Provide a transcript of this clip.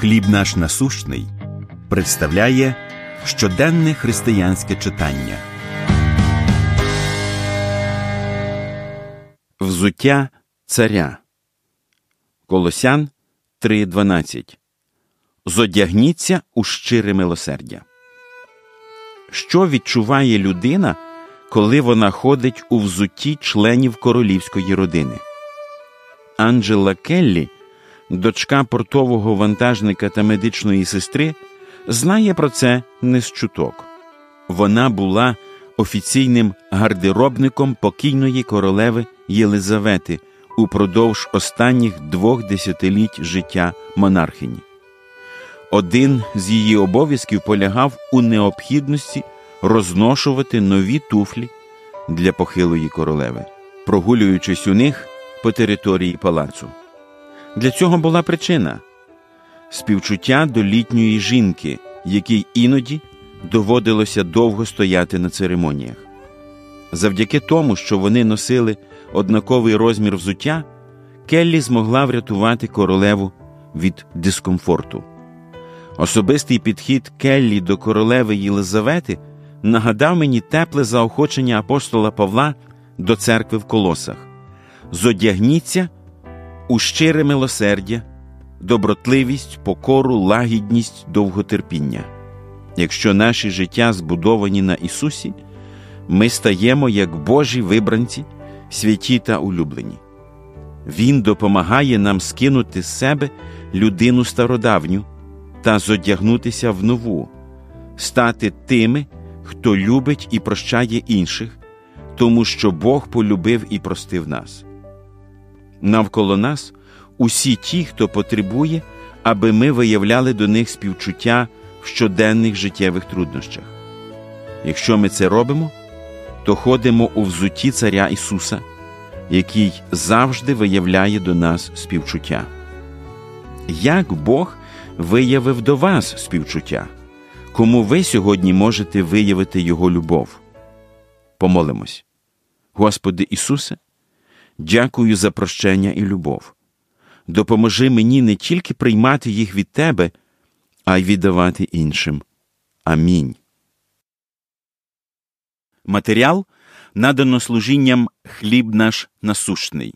Хліб наш насущний представляє щоденне християнське читання. Взуття царя Колосян 3.12 Зодягніться у щире милосердя. Що відчуває людина, коли вона ходить у взутті членів королівської родини? Анджела Келлі, дочка портового вантажника та медичної сестри, знає про це не з чуток. Вона була офіційним гардеробником покійної королеви Єлизавети упродовж останніх двох десятиліть життя монархині. Один з її обов'язків полягав у необхідності розношувати нові туфлі для похилої королеви, прогулюючись у них по території палацу. Для цього була причина співчуття до літньої жінки, якій іноді доводилося довго стояти на церемоніях. Завдяки тому, що вони носили однаковий розмір взуття, Келлі змогла врятувати королеву від дискомфорту. Особистий підхід Келлі до королеви Єлизавети нагадав мені тепле заохочення апостола Павла до церкви в колосах. Зодягніться у щире милосердя, добротливість, покору, лагідність, довготерпіння. Якщо наші життя збудовані на Ісусі, ми стаємо як Божі вибранці, святі та улюблені. Він допомагає нам скинути з себе людину стародавню та зодягнутися в нову, стати тими, хто любить і прощає інших, тому що Бог полюбив і простив нас. Навколо нас усі ті, хто потребує, аби ми виявляли до них співчуття в щоденних життєвих труднощах. Якщо ми це робимо, то ходимо у взутті Царя Ісуса, який завжди виявляє до нас співчуття. Як Бог виявив до вас співчуття, кому ви сьогодні можете виявити Його любов? Помолимось. Господи Ісусе, дякую за прощення і любов. Допоможи мені не тільки приймати їх від Тебе, а й віддавати іншим. Амінь. Матеріал надано служінням хліб наш насущний.